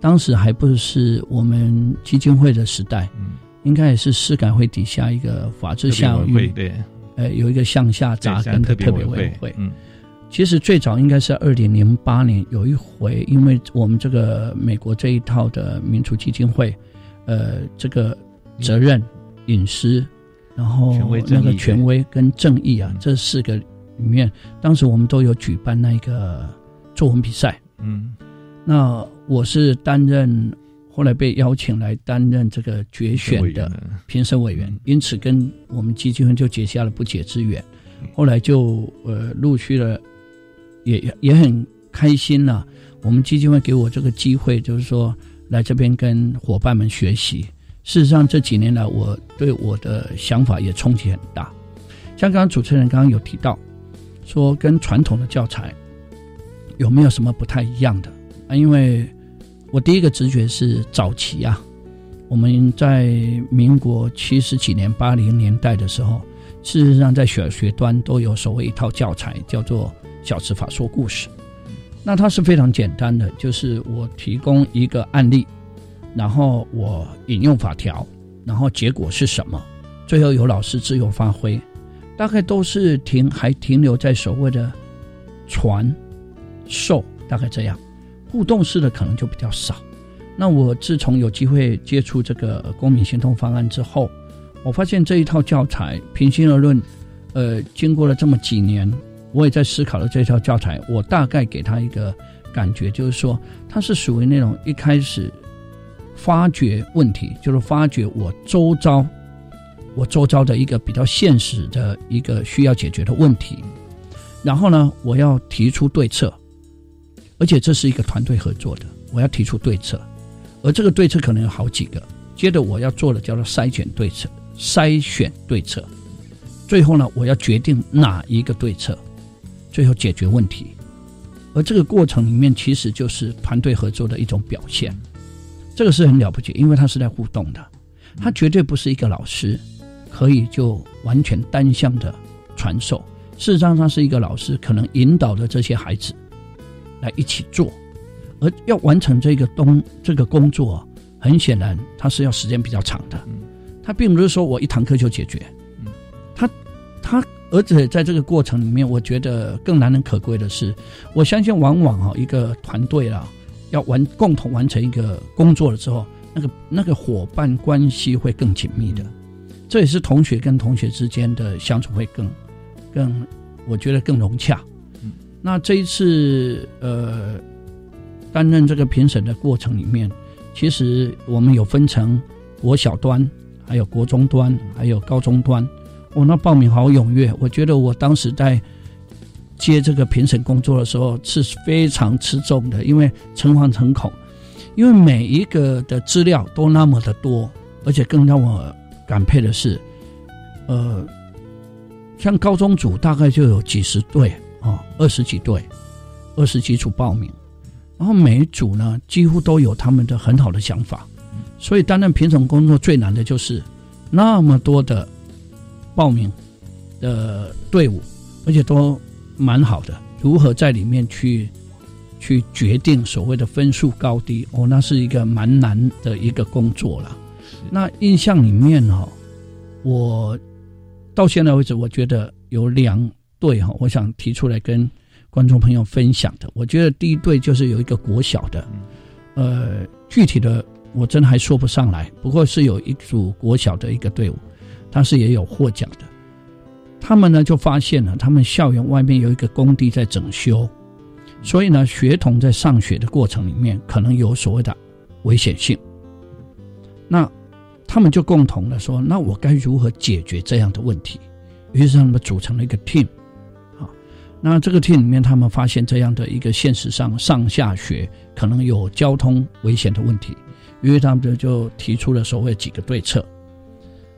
[SPEAKER 4] 当时还不是我们基金会的时代，
[SPEAKER 3] 嗯，
[SPEAKER 4] 应该也是市改会底下一个法制下
[SPEAKER 3] 会对，
[SPEAKER 4] 呃，有一个向下扎根的特别委员会，
[SPEAKER 3] 嗯。
[SPEAKER 4] 其实最早应该是二零零八年有一回，因为我们这个美国这一套的民主基金会，呃，这个责任、隐私，然后那个权威跟正义啊，这四个里面，当时我们都有举办那个作文比赛。
[SPEAKER 3] 嗯，
[SPEAKER 4] 那我是担任，后来被邀请来担任这个决选的评审委员，因此跟我们基金会就结下了不解之缘。后来就呃陆续的。也也很开心呢。我们基金会给我这个机会，就是说来这边跟伙伴们学习。事实上这几年来，我对我的想法也冲击很大。像刚刚主持人刚刚有提到，说跟传统的教材有没有什么不太一样的啊？因为我第一个直觉是早期啊，我们在民国七十几年、八零年代的时候，事实上在小学端都有所谓一套教材，叫做。小词法说故事，那它是非常简单的，就是我提供一个案例，然后我引用法条，然后结果是什么，最后由老师自由发挥，大概都是停还停留在所谓的传授，大概这样，互动式的可能就比较少。那我自从有机会接触这个公民行动方案之后，我发现这一套教材，平心而论，呃，经过了这么几年。我也在思考了这套教材，我大概给他一个感觉，就是说它是属于那种一开始发掘问题，就是发掘我周遭我周遭的一个比较现实的一个需要解决的问题，然后呢，我要提出对策，而且这是一个团队合作的，我要提出对策，而这个对策可能有好几个，接着我要做的叫做筛选对策，筛选对策，最后呢，我要决定哪一个对策。最后解决问题，而这个过程里面其实就是团队合作的一种表现，这个是很了不起，因为他是在互动的，他绝对不是一个老师。可以就完全单向的传授。事实上，他是一个老师，可能引导着这些孩子来一起做，而要完成这个东这个工作，很显然他是要时间比较长的，他并不是说我一堂课就解决，他他。而且在这个过程里面，我觉得更难能可贵的是，我相信往往啊一个团队啊，要完共同完成一个工作了之后，那个那个伙伴关系会更紧密的，这也是同学跟同学之间的相处会更更，我觉得更融洽。那这一次呃担任这个评审的过程里面，其实我们有分成国小端、还有国中端、还有高中端。我那报名好踊跃，我觉得我当时在接这个评审工作的时候是非常吃重的，因为诚惶诚恐，因为每一个的资料都那么的多，而且更让我感佩的是，呃，像高中组大概就有几十队啊，二十几队，二十几组报名，然后每一组呢几乎都有他们的很好的想法，所以担任评审工作最难的就是那么多的。报名的队伍，而且都蛮好的。如何在里面去去决定所谓的分数高低？哦，那是一个蛮难的一个工作了。那印象里面哈，我到现在为止，我觉得有两队哈，我想提出来跟观众朋友分享的。我觉得第一队就是有一个国小的，呃，具体的我真的还说不上来。不过是有一组国小的一个队伍。他是也有获奖的，他们呢就发现了，他们校园外面有一个工地在整修，所以呢，学童在上学的过程里面可能有所谓的危险性。那他们就共同的说，那我该如何解决这样的问题？于是他们组成了一个 team，啊，那这个 team 里面，他们发现这样的一个现实上上下学可能有交通危险的问题，于是他们就就提出了所谓几个对策。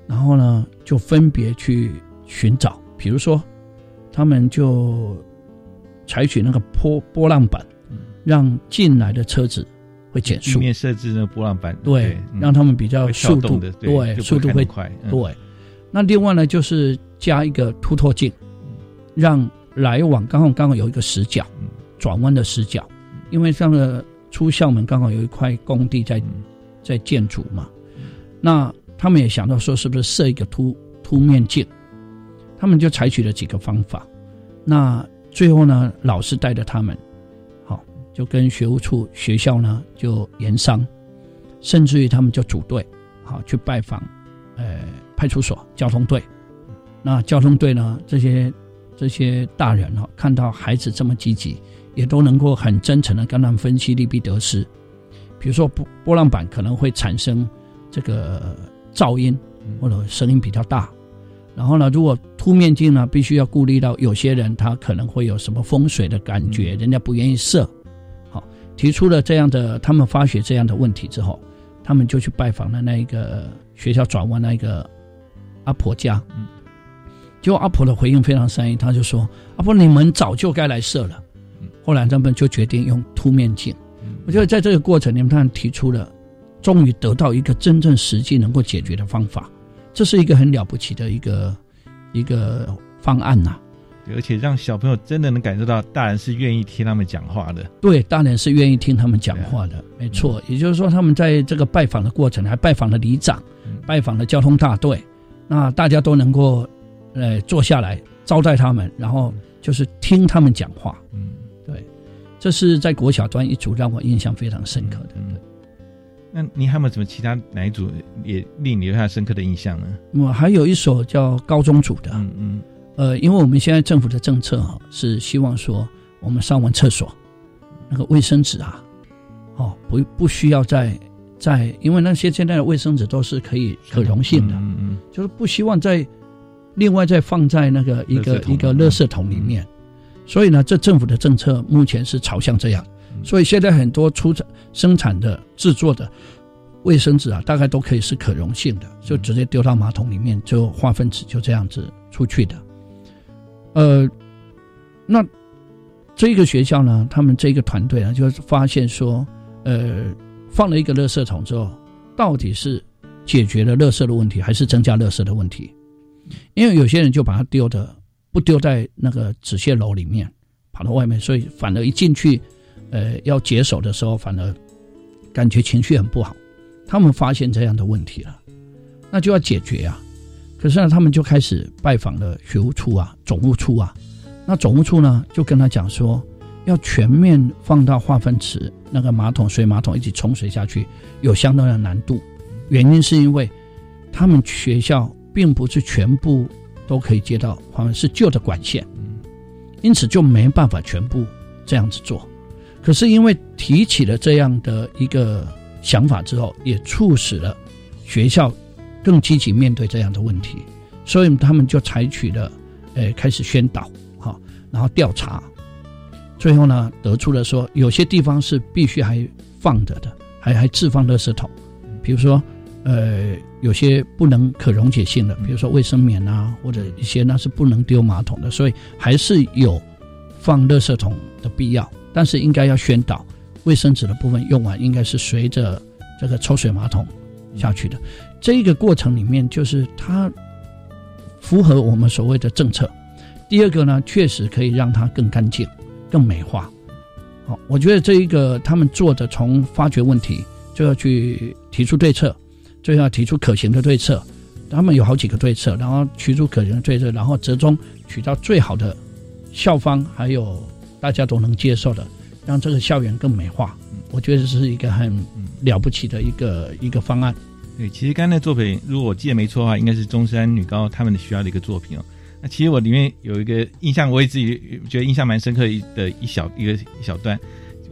[SPEAKER 4] 然后呢就分别去寻找，比如说他们就采取那个波波浪板，让进来的车子会减速，
[SPEAKER 3] 地面设置那个波浪板，
[SPEAKER 4] 对，
[SPEAKER 3] 嗯
[SPEAKER 4] 让他们比较速度
[SPEAKER 3] 的，
[SPEAKER 4] 对，速度会
[SPEAKER 3] 快，嗯。
[SPEAKER 4] 对。那另外呢，就是加一个凸透镜，让来往刚好刚好有一个死角，
[SPEAKER 3] 嗯。
[SPEAKER 4] 转弯的死角，因为这个出校门刚好有一块工地在
[SPEAKER 3] 嗯。
[SPEAKER 4] 在建筑嘛，那他们也想到说是不是设一个凸凸面镜，他们就采取了几个方法，那最后呢，老师带着他们，好就跟学务处学校呢就研商，甚至于他们就组队，好去拜访，呃派出所交通队，那交通队呢这些这些大人哈、看到孩子这么积极，也都能够很真诚的跟他们分析利弊得失，比如说波波浪板可能会产生这个噪音或者声音比较大。然后呢，如果凸面镜呢，必须要顾虑到有些人他可能会有什么风水的感觉，人家不愿意设。好，提出了这样的，他们发觉这样的问题之后，他们就去拜访了那一个学校转弯那一个阿婆家。嗯结果阿婆的回应非常善意，他就说：“阿婆，你们早就该来设了。”后来他们就决定用凸面镜。我觉得在这个过程里面，他们提出了，终于得到一个真正实际能够解决的方法，这是一个很了不起的一个一个方案呐、
[SPEAKER 3] 对而且让小朋友真的能感受到大人是愿意听他们讲话的。
[SPEAKER 4] 对，大人是愿意听他们讲话的，没错。也就是说，他们在这个拜访的过程，还拜访了里长，拜访了交通大队，那大家都能够，呃，坐下来招待他们，然后就是听他们讲话。
[SPEAKER 3] 嗯，
[SPEAKER 4] 对，这是在国小端一组让我印象非常深刻的。
[SPEAKER 3] 那你还有没有什么其他哪一组也令你留下深刻的印象呢？
[SPEAKER 4] 我还有一首叫高中组的，
[SPEAKER 3] 嗯嗯，
[SPEAKER 4] 呃，因为我们现在政府的政策啊、是希望说，我们上完厕所那个卫生纸啊，哦，不不需要再再，因为那些现在的卫生纸都是可以可溶性的，
[SPEAKER 3] 嗯嗯，
[SPEAKER 4] 就是不希望再另外再放在那个一个一个垃圾桶里面。所以呢，这政府的政策目前是朝向这样，所以现在很多出产生产的制作的卫生纸啊，大概都可以是可溶性的，就直接丢到马桶里面，就化粪池就这样子出去的。呃，那这个学校呢，他们这个团队呢，就发现说，呃，放了一个垃圾桶之后，到底是解决了垃圾的问题，还是增加垃圾的问题？因为有些人就把它丢的不丢在那个纸屑篓里面，跑到外面，所以反而一进去，呃，要解手的时候，反而感觉情绪很不好。他们发现这样的问题了，那就要解决啊。可是呢，他们就开始拜访了学务处啊、总务处啊。那总务处呢，就跟他讲说，要全面放到化粪池那个马桶、水马桶一起冲水下去，有相当的难度。原因是因为他们学校并不是全部都可以接到化粪，是旧的管线，因此就没办法全部这样子做。可是因为提起了这样的一个想法之后，也促使了学校更积极面对这样的问题，所以他们就采取了，呃，开始宣导，哈、然后调查，最后呢，得出了说有些地方是必须还放着的，还还置放垃圾桶，比如说，呃，有些不能可溶解性的，比如说卫生棉啊，或者一些那是不能丢马桶的，所以还是有放垃圾桶的必要，但是应该要宣导，卫生纸的部分用完应该是随着这个抽水马桶下去的。这一个过程里面，就是它符合我们所谓的政策。第二个呢，确实可以让它更干净、更美化。好，我觉得这一个他们做的，从发掘问题就要去提出对策，最后要提出可行的对策。他们有好几个对策，然后取出可行的对策，然后折中取到最好的校方，还有大家都能接受的，让这个校园更美化。我觉得这是一个很了不起的一个一个方案。
[SPEAKER 3] 对，其实刚才那作品，如果我记得没错的话，应该是中山女高他们的学校的一个作品哦。那其实我里面有一个印象，我也自己觉得印象蛮深刻的一的一小一个一小段。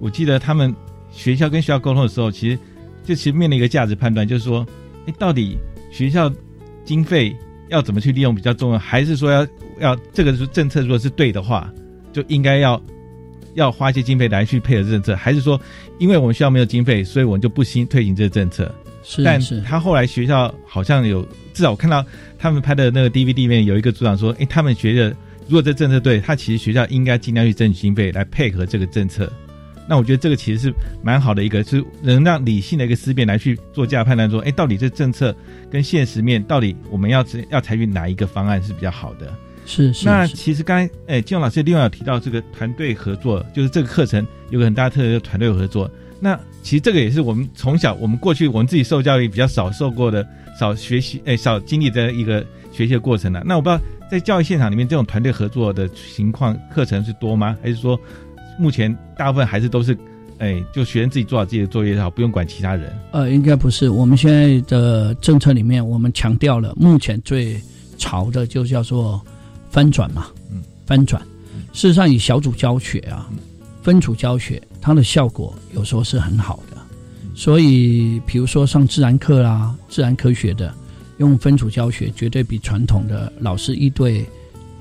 [SPEAKER 3] 我记得他们学校跟学校沟通的时候，其实就其实面临一个价值判断，就是说，哎，到底学校经费要怎么去利用比较重要，还是说要要这个是政策如果是对的话，就应该要要花一些经费来去配合政策，还是说因为我们学校没有经费，所以我们就不新推行这个政策？但
[SPEAKER 4] 是是
[SPEAKER 3] 他后来学校好像有，至少我看到他们拍的那个 DVD 里面有一个组长说，诶，他们觉得如果这政策对，他其实学校应该尽量去争取经费来配合这个政策。那我觉得这个其实是蛮好的一个，是能让理性的一个思辨来去做价判断，说，诶，到底这政策跟现实面，到底我们要要采取哪一个方案是比较好的？
[SPEAKER 4] 是是。
[SPEAKER 3] 那其实刚才，诶，金勇老师另外有提到这个团队合作，就是这个课程有个很大的特色，就是团队合作。那其实这个也是我们从小我们过去我们自己受教育比较少受过的、少学习哎、少经历的一个学习的过程了、那我不知道在教育现场里面这种团队合作的情况课程是多吗？还是说目前大部分还是都是哎、就学生自己做好自己的作业就好，不用管其他人？
[SPEAKER 4] 呃，应该不是。我们现在的政策里面，我们强调了目前最潮的就叫做翻转嘛，
[SPEAKER 3] 嗯，
[SPEAKER 4] 翻转。事实上，以小组教学啊，分组教学，它的效果有时候是很好的。所以，比如说上自然课啦、自然科学的，用分组教学，绝对比传统的老师一对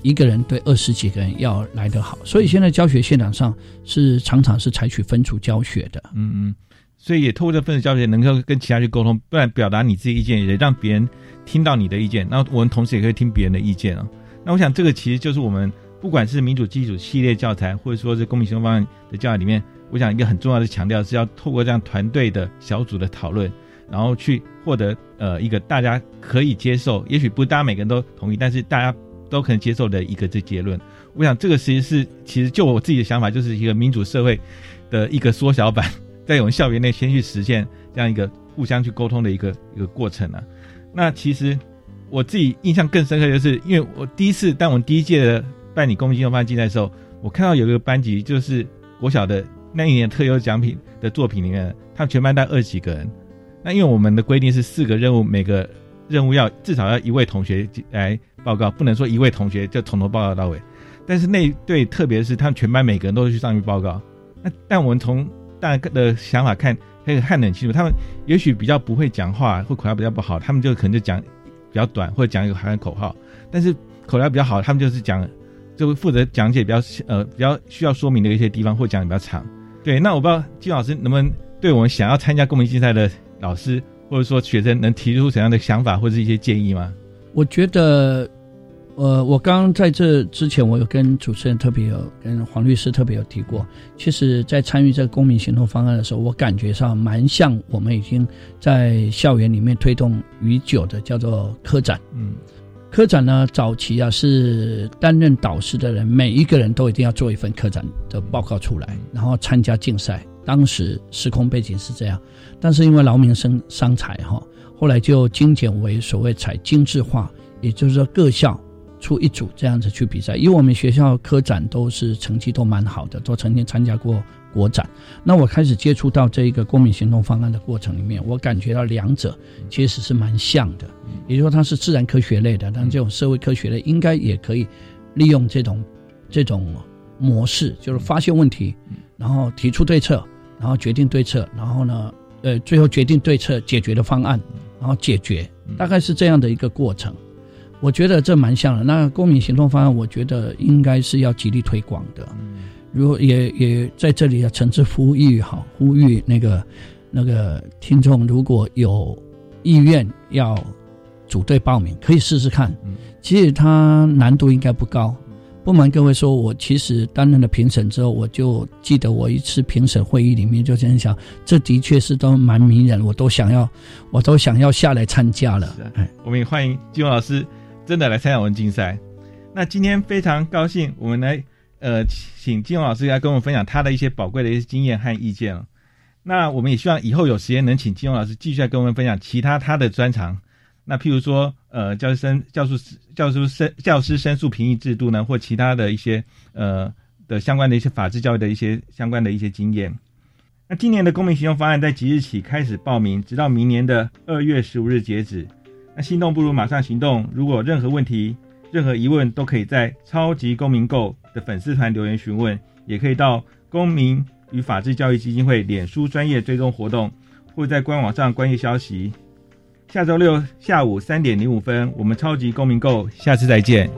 [SPEAKER 4] 一个人对二十几个人要来得好。所以现在教学现场上是常常是采取分组教学的。
[SPEAKER 3] 嗯嗯，所以也透过这分组教学，能够跟其他去沟通，不然表达你自己意见，也让别人听到你的意见。那我们同时也可以听别人的意见啊。那我想这个其实就是我们不管是民主基础系列教材，或者说是公民行动方案的教材里面，我想一个很重要的强调是要透过这样团队的小组的讨论，然后去获得呃一个大家可以接受，也许不是大家每个人都同意，但是大家都可能接受的一个这结论。我想这个其实是其实就我自己的想法，就是一个民主社会的一个缩小版，在我们校园内先去实现这样一个互相去沟通的一个一个过程啊。那其实我自己印象更深刻，就是因为我第一次当我们第一届的办理公民行动方案竞赛的时候，我看到有一个班级就是国小的那一年特优奖品的作品里面，他们全班带二十几个人。那因为我们的规定是四个任务，每个任务要至少要一位同学来报告，不能说一位同学就从头报告到尾。但是那对特别是他们全班每个人都会去上去报告。那但我们从大家的想法看，可以看得很清楚，他们也许比较不会讲话，或口条比较不好，他们就可能就讲比较短，或者讲一个喊口号。但是口条比较好，他们就是讲，就负责讲解比较呃比较需要说明的一些地方，或讲的比较长。对，那我不知道金老师能不能对我们想要参加公民竞赛的老师或者说学生，能提出怎样的想法或者是一些建议吗？
[SPEAKER 4] 我觉得，呃，我刚刚在这之前，我有跟主持人特别有跟黄律师特别有提过，其实，在参与这个公民行动方案的时候，我感觉上蛮像我们已经在校园里面推动已久的叫做科展。
[SPEAKER 3] 嗯，
[SPEAKER 4] 科展呢，早期啊是担任导师的人，每一个人都一定要做一份科展的报告出来，然后参加竞赛。当时时空背景是这样，但是因为劳民生伤财哈，后来就精简为所谓采精致化，也就是说各校出一组这样子去比赛。因为我们学校科展都是成绩都蛮好的，都曾经参加过国展。那我开始接触到这一个公民行动方案的过程里面，我感觉到两者其实是蛮像的，也就是说它是自然科学类的，但这种社会科学类应该也可以利用这种这种模式，就是发现问题，然后提出对策。然后决定对策，然后呢，呃，最后决定对策解决的方案，然后解决，大概是这样的一个过程。我觉得这蛮像的。那公民行动方案，我觉得应该是要极力推广的。如果也也在这里要诚挚呼吁哈，呼吁那个那个听众，如果有意愿要组队报名，可以试试看。其实它难度应该不高。不瞒各位说，我其实担任了评审之后，我就记得我一次评审会议里面就真想，这的确是都蛮迷人，我都想要，我都想要下来参加了。
[SPEAKER 3] 哎，我们也欢迎金勇老师真的来参加我们竞赛。那今天非常高兴，我们来呃请金勇老师来跟我们分享他的一些宝贵的一些经验和意见哦。那我们也希望以后有时间能请金勇老师继续来跟我们分享其他他的专长。那譬如说，呃，教师生、教师、教师申、教师申诉评议制度呢，或其他的一些呃的相关的一些法治教育的一些相关的一些经验。那今年的公民行动方案在即日起开始报名，直到明年的二月十五日截止。那心动不如马上行动，如果有任何问题、任何疑问，都可以在超级公民购的粉丝团留言询问，也可以到公民与法治教育基金会脸书专业追踪活动，或在官网上关于消息。下周六下午三点零五分，我们超级公民购，下次再见。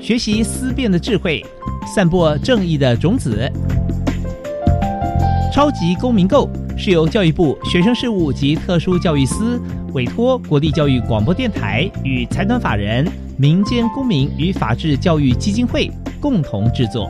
[SPEAKER 1] 学习思辨的智慧，散播正义的种子。超级公民购是由教育部学生事务及特殊教育司委托国立教育广播电台与财团法人民间公民与法制教育基金会共同制作。